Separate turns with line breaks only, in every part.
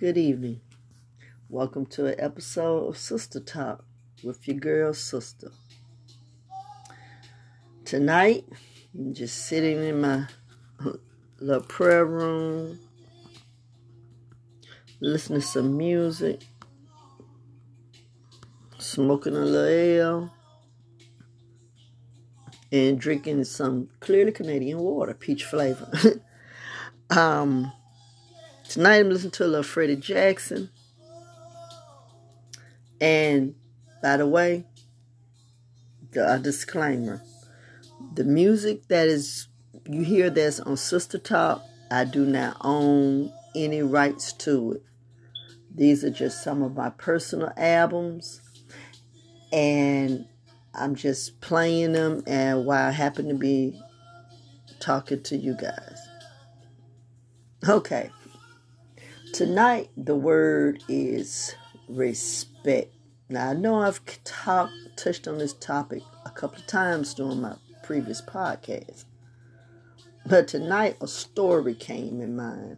Good evening. Welcome to an episode of Sister Talk with your girl sister. Tonight, I'm just sitting in my little prayer room, listening to some music, smoking a little ale, and drinking some clearly Canadian water, peach flavor. um, tonight I'm listening to a little Freddie Jackson. And by the way, a uh, disclaimer the music that is you hear this on Sister Talk, I do not own any rights to it. These are just some of my personal albums, and I'm just playing them. And while I happen to be talking to you guys, okay. Tonight the word is respect. Now I know I've talked touched on this topic a couple of times during my previous podcast. But tonight, a story came in mind.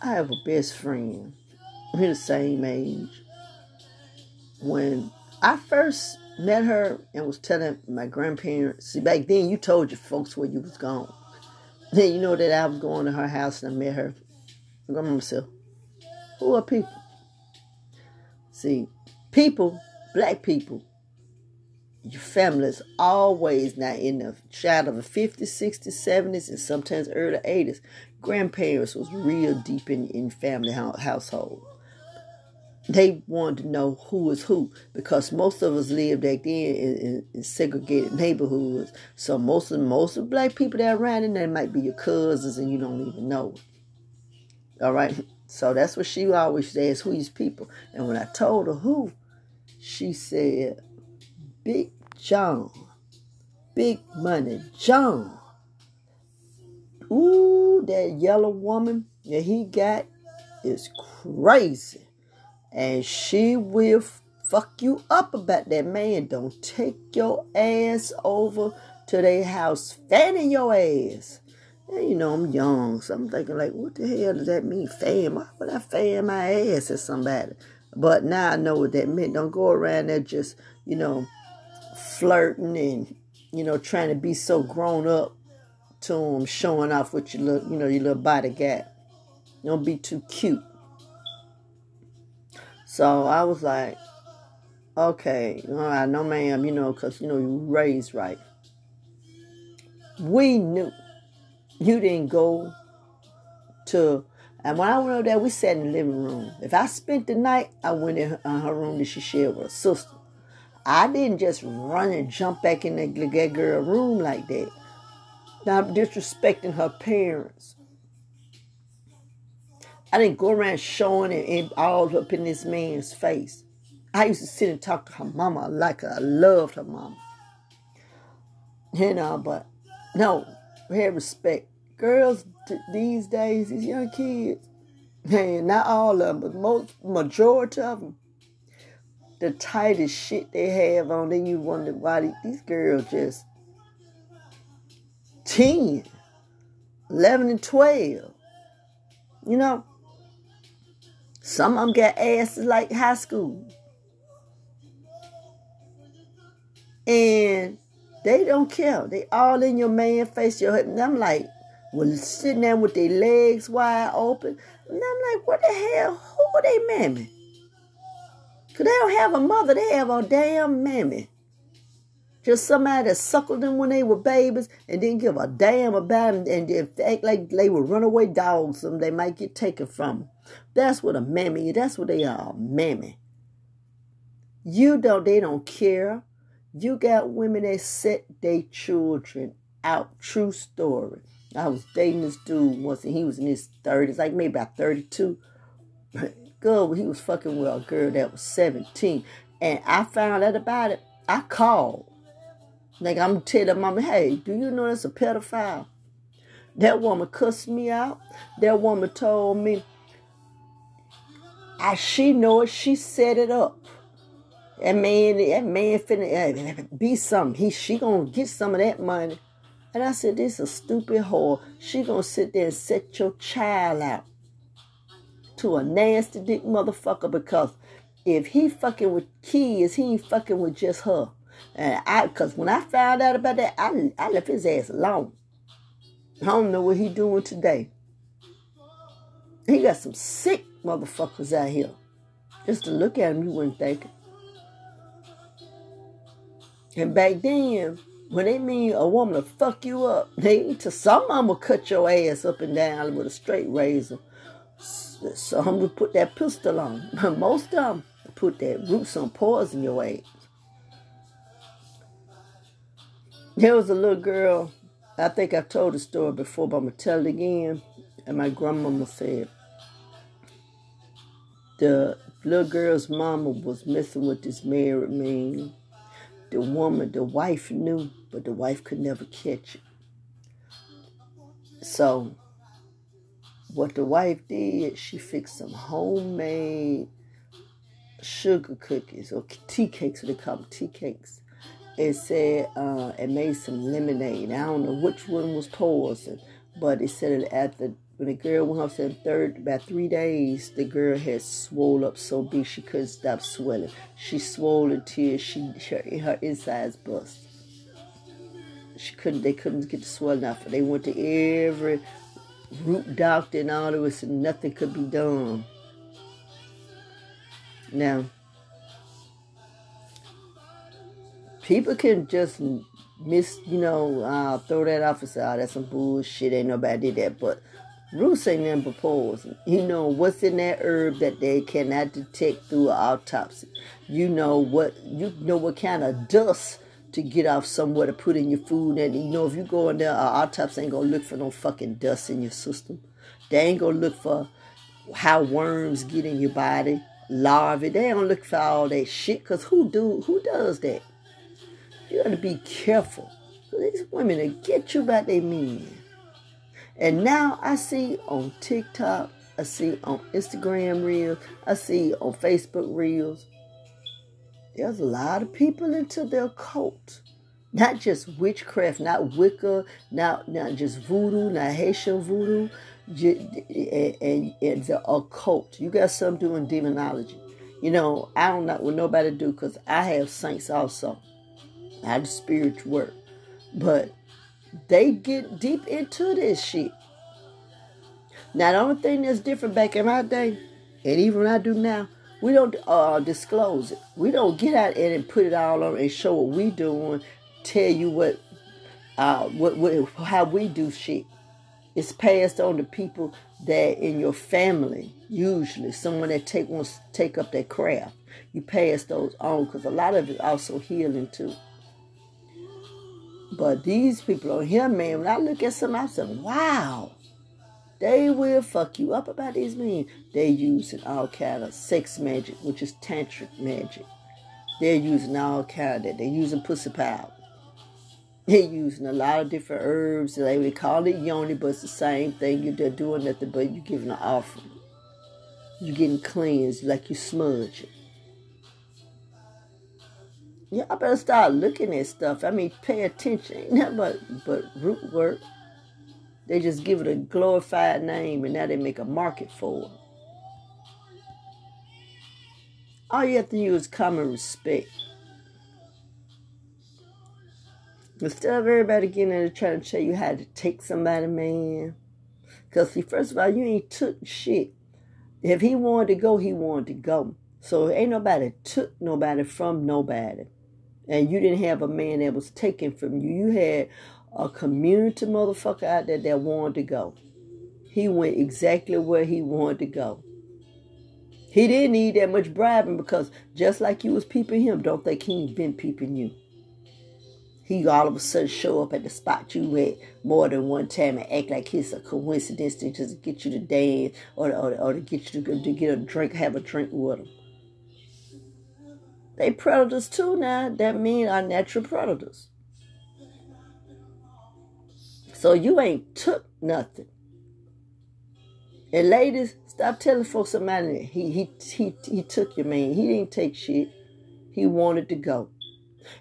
I have a best friend. We're the same age. When I first met her and was telling my grandparents, see, back then you told your folks where you was going. Then you know that I was going to her house and I met her. My grandmama said, Who are people? See, people, black people, your family is always now in the shadow of the 50s, 60s, 70s, and sometimes early 80s. Grandparents was real deep in, in family household. They wanted to know who is who because most of us lived back then in, in, in segregated neighborhoods. So most of most of the black people that are around in there might be your cousins and you don't even know. All right. So that's what she always says, who's people. And when I told her who, she said, Big John. Big money John. Ooh, that yellow woman that he got is crazy. And she will fuck you up about that man. Don't take your ass over to their house fanning your ass. And you know, I'm young, so I'm thinking like, what the hell does that mean, fan? Why would I fan my ass at somebody? But now I know what that meant. Don't go around there just, you know, flirting and you know trying to be so grown up to them, showing off what you look, you know, your little body got. Don't be too cute. So I was like, okay, all right, no ma'am, you know, because you know you raised right. We knew you didn't go to and when I went over there, we sat in the living room. If I spent the night, I went in her, uh, her room that she shared with her sister. I didn't just run and jump back in that, that girl room like that. Not disrespecting her parents. I didn't go around showing it, it all up in this man's face. I used to sit and talk to her mama like. I loved her mama. You know, but no, we had respect. Girls t- these days, these young kids, man, not all of them, but most majority of them, the tightest shit they have on, then you wonder why these girls just 10, 11, and 12. You know, some of them got asses like high school. And they don't care. They all in your man face, your. And I'm like, well, sitting there with their legs wide open. And I'm like, what the hell? Who are they mamming? Because they don't have a mother, they have a damn mammy. Just somebody that suckled them when they were babies and didn't give a damn about them and if they act like they were runaway dogs, some they might get taken from them. That's what a mammy is. That's what they are, a mammy. You don't, they don't care. You got women that set their children out. True story. I was dating this dude once and he was in his 30s, like maybe about 32 girl, he was fucking with a girl that was 17. And I found out about it. I called. Like I'm telling the mama, hey, do you know that's a pedophile? That woman cussed me out. That woman told me, I she know it, she set it up. That man, that man finna eh, be something. He she gonna get some of that money. And I said, this is a stupid whore. She gonna sit there and set your child out. to a nasty dick motherfucker because if he fucking with kids, he ain't fucking with just her. And I, cause when I found out about that, I, I left his ass alone. I don't know what he doing today. He got some sick motherfuckers out here. Just to look at him, you wouldn't think it. And back then, when they mean a woman to fuck you up, they to some of will cut your ass up and down with a straight razor. Some will put that pistol on. Most of them put that roots on poison your ass. There was a little girl, I think I've told the story before, but I'm going to tell it again. And my grandmama said, the little girl's mama was messing with this married man. The woman, the wife knew, but the wife could never catch it. So, what the wife did, she fixed some homemade sugar cookies or tea cakes, what they call them, tea cakes. It said uh, it made some lemonade. I don't know which one was poison, but it said it at the when the girl went off in third about three days, the girl had swole up so big she couldn't stop swelling. She swole until she her, her insides bust. She couldn't they couldn't get the swelling off. They went to every root doctor and all of this and nothing could be done. Now people can just miss, you know, uh, throw that off and say, oh, that's some bullshit. Ain't nobody did that. But Roots ain't never poison. You know what's in that herb that they cannot detect through an autopsy. You know what you know what kind of dust to get off somewhere to put in your food. And you know if you go in there, an autopsy ain't gonna look for no fucking dust in your system. They ain't gonna look for how worms get in your body, larvae. They don't look for all that shit. Cause who do who does that? You gotta be careful. These women that get you about their men. And now I see on TikTok, I see on Instagram Reels, I see on Facebook Reels, there's a lot of people into their cult. Not just witchcraft, not Wicca, not, not just voodoo, not Haitian voodoo, and, and, and the occult. You got some doing demonology. You know, I don't know what nobody do because I have saints also. I do spiritual work. But they get deep into this shit. Now, the only thing that's different back in my day, and even I do now, we don't uh, disclose it. We don't get out and put it all on and show what we doing, tell you what, uh, what, what, how we do shit. It's passed on to people that in your family, usually someone that take wants take up that craft. You pass those on because a lot of it also healing too. But these people on here, man, when I look at some, I say, wow, they will fuck you up about these men. They're using all kind of sex magic, which is tantric magic. They're using all kind of that. They're using pussy power. They're using a lot of different herbs. They would call it yoni, but it's the same thing. You're doing nothing but you're giving an offering. You're getting cleansed like you smudge it. Y'all better start looking at stuff. I mean, pay attention. Ain't but, but root work. They just give it a glorified name and now they make a market for it. All you have to use is common respect. Instead of everybody getting in there trying to tell you how to take somebody, man. Because, see, first of all, you ain't took shit. If he wanted to go, he wanted to go. So ain't nobody took nobody from nobody and you didn't have a man that was taken from you. You had a community motherfucker out there that wanted to go. He went exactly where he wanted to go. He didn't need that much bribing because just like you was peeping him, don't think he ain't been peeping you. He all of a sudden show up at the spot you at more than one time and act like it's a coincidence to just get you to dance or, or, or to get you to, to get a drink, have a drink with him. They predators too now. That mean are natural predators. So you ain't took nothing. And ladies, stop telling folks somebody he he he he took your man. He didn't take shit. He wanted to go.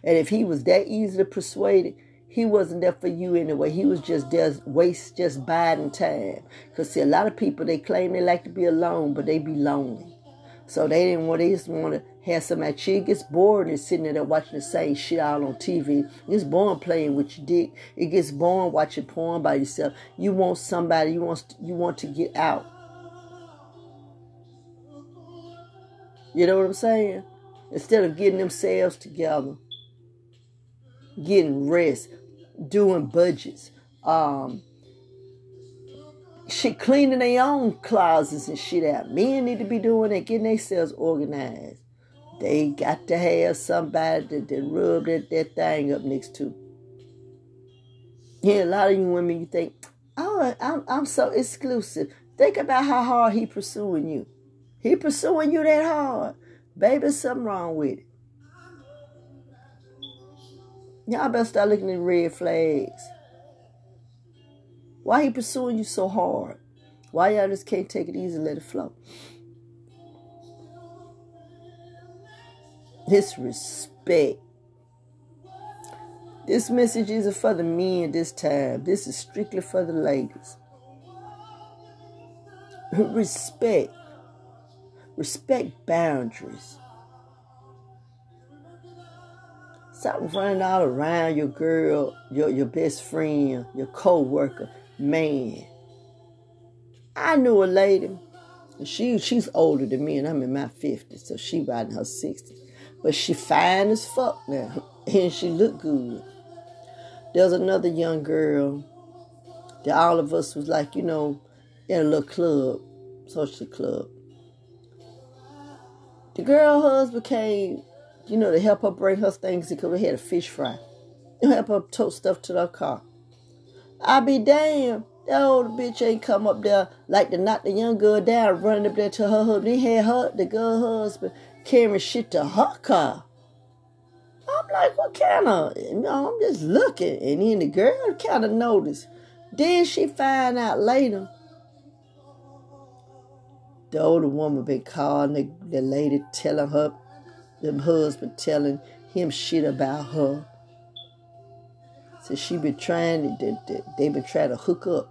And if he was that easily persuaded, he wasn't there for you anyway. He was just there, waste, just biding time. Cause see, a lot of people they claim they like to be alone, but they be lonely. So they didn't want. They just want to have somebody. She gets bored and sitting there watching the same shit all on TV. It gets boring playing with your dick. It gets boring watching porn by yourself. You want somebody. You want. You want to get out. You know what I'm saying? Instead of getting themselves together, getting rest, doing budgets, um, shit, cleaning their own closets and shit out. Men need to be doing that, getting themselves organized. They got to have somebody that, that rub that, that thing up next to. Yeah, a lot of you women, you think, oh, I'm, I'm so exclusive. Think about how hard he pursuing you. He pursuing you that hard. Baby, something wrong with it. Y'all better start looking at red flags. Why he pursuing you so hard? Why y'all just can't take it easy and let it flow? Disrespect. This message isn't for the men this time. This is strictly for the ladies. Respect. Respect boundaries. Stop running all around your girl, your, your best friend, your co-worker. Man. I knew a lady. She she's older than me, and I'm in my 50s, so she in her 60s. But she fine as fuck now. And she look good. There's another young girl that all of us was like, you know, in a little club, social club. The girl husband came, you know, to help her bring her things because we had a fish fry. To help her tote stuff to her car. I be damned. That old bitch ain't come up there like to knock the young girl down, running up there to her husband. He had her, the girl husband, carrying shit to her car. I'm like, what kind of, you know, I'm just looking. And then the girl kind of noticed. Then she find out later the older woman been calling the, the lady telling her, the husband telling him shit about her. So she been trying, to, they, been trying to hook up.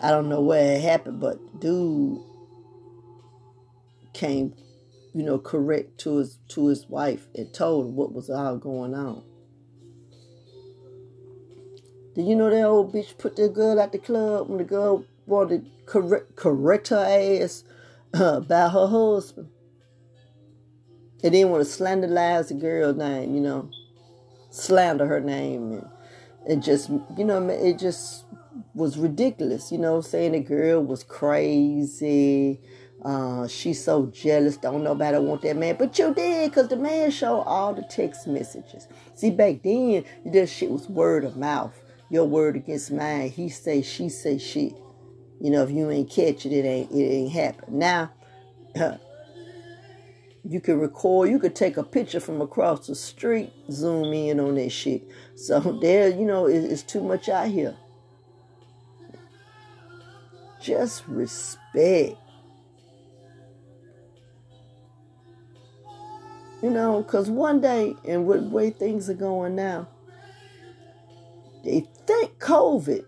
I don't know it happened, but dude came, you know, correct to his to his wife and told her what was all going on. Did you know that old bitch put that girl at the club when the girl wanted to correct, correct her ass uh, about her husband. They didn't want to slanderize the girl's name, you know, slander her name. And it just, you know, it just was ridiculous, you know, saying the girl was crazy. Uh, she's so jealous, don't nobody want that man. But you did, because the man showed all the text messages. See, back then, this shit was word of mouth. Your word against mine. He say, she say, shit. You know, if you ain't catch it, it ain't it ain't happen. Now, you can record, you could take a picture from across the street, zoom in on that shit. So there, you know, it, it's too much out here. Just respect. You know, because one day, and with the way things are going now, they think COVID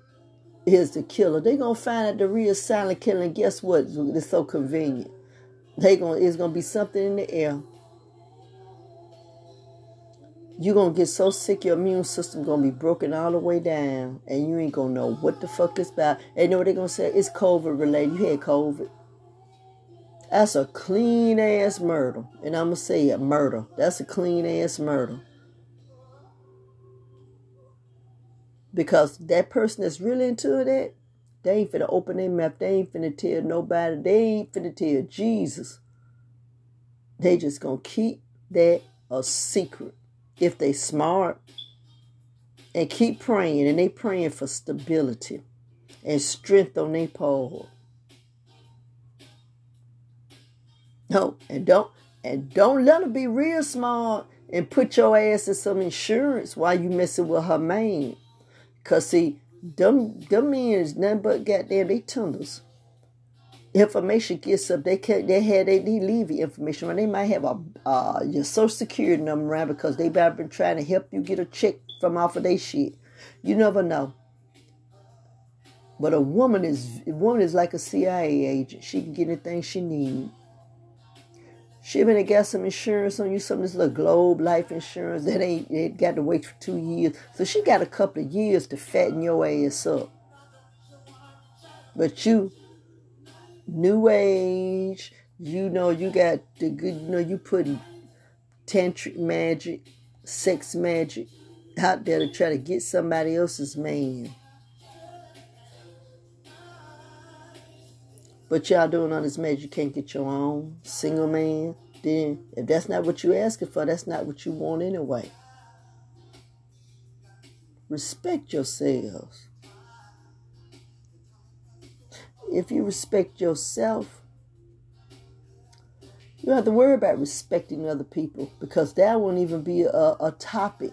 is the killer. They're gonna find out the real silent killer. And guess what? It's so convenient. They gonna it's gonna be something in the air. You're gonna get so sick your immune system gonna be broken all the way down and you ain't gonna know what the fuck it's about. And you know what they're gonna say? It's COVID related. You had COVID. That's a clean ass murder. And I'm gonna say it, murder. That's a clean ass murder. Because that person that's really into that, they ain't finna open their mouth. They ain't finna tell nobody. They ain't finna tell Jesus. They just gonna keep that a secret. If they smart and keep praying, and they praying for stability and strength on their pole. No, and don't and don't let her be real smart and put your ass in some insurance while you messing with her man. Cause see, them them men is nothing but goddamn they tunders. information gets up, they can they had they, they leave information around. They might have a uh, your social security number around because they might have been trying to help you get a check from off of their shit. You never know. But a woman is a woman is like a CIA agent. She can get anything she needs. She even got some insurance on you, some of this little globe life insurance that ain't it got to wait for two years. So she got a couple of years to fatten your ass up. But you, new age, you know you got the good you know you putting tantric magic, sex magic out there to try to get somebody else's man. But y'all doing all this magic, you can't get your own single man. Then, if that's not what you're asking for, that's not what you want anyway. Respect yourselves. If you respect yourself, you don't have to worry about respecting other people because that won't even be a, a topic.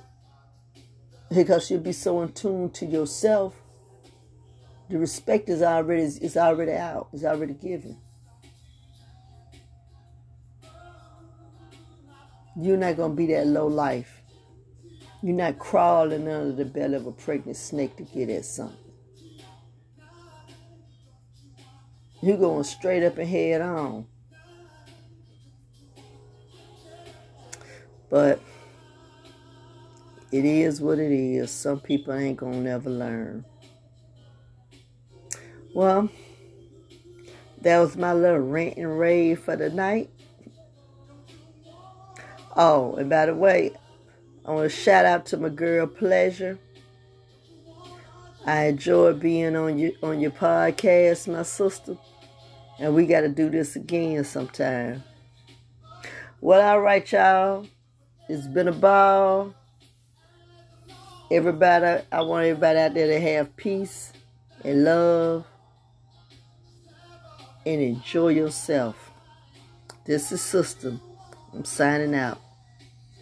Because you'll be so in tune to yourself the respect is already is already out. Is already given. You're not gonna be that low life. You're not crawling under the belly of a pregnant snake to get at something. You're going straight up and head on. But it is what it is. Some people ain't gonna never learn. Well, that was my little rant and rave for the night. Oh, and by the way, I want to shout out to my girl Pleasure. I enjoy being on your on your podcast, my sister. And we got to do this again sometime. Well, all right, y'all. It's been a ball. Everybody, I want everybody out there to have peace and love and enjoy yourself. This is System. I'm signing out.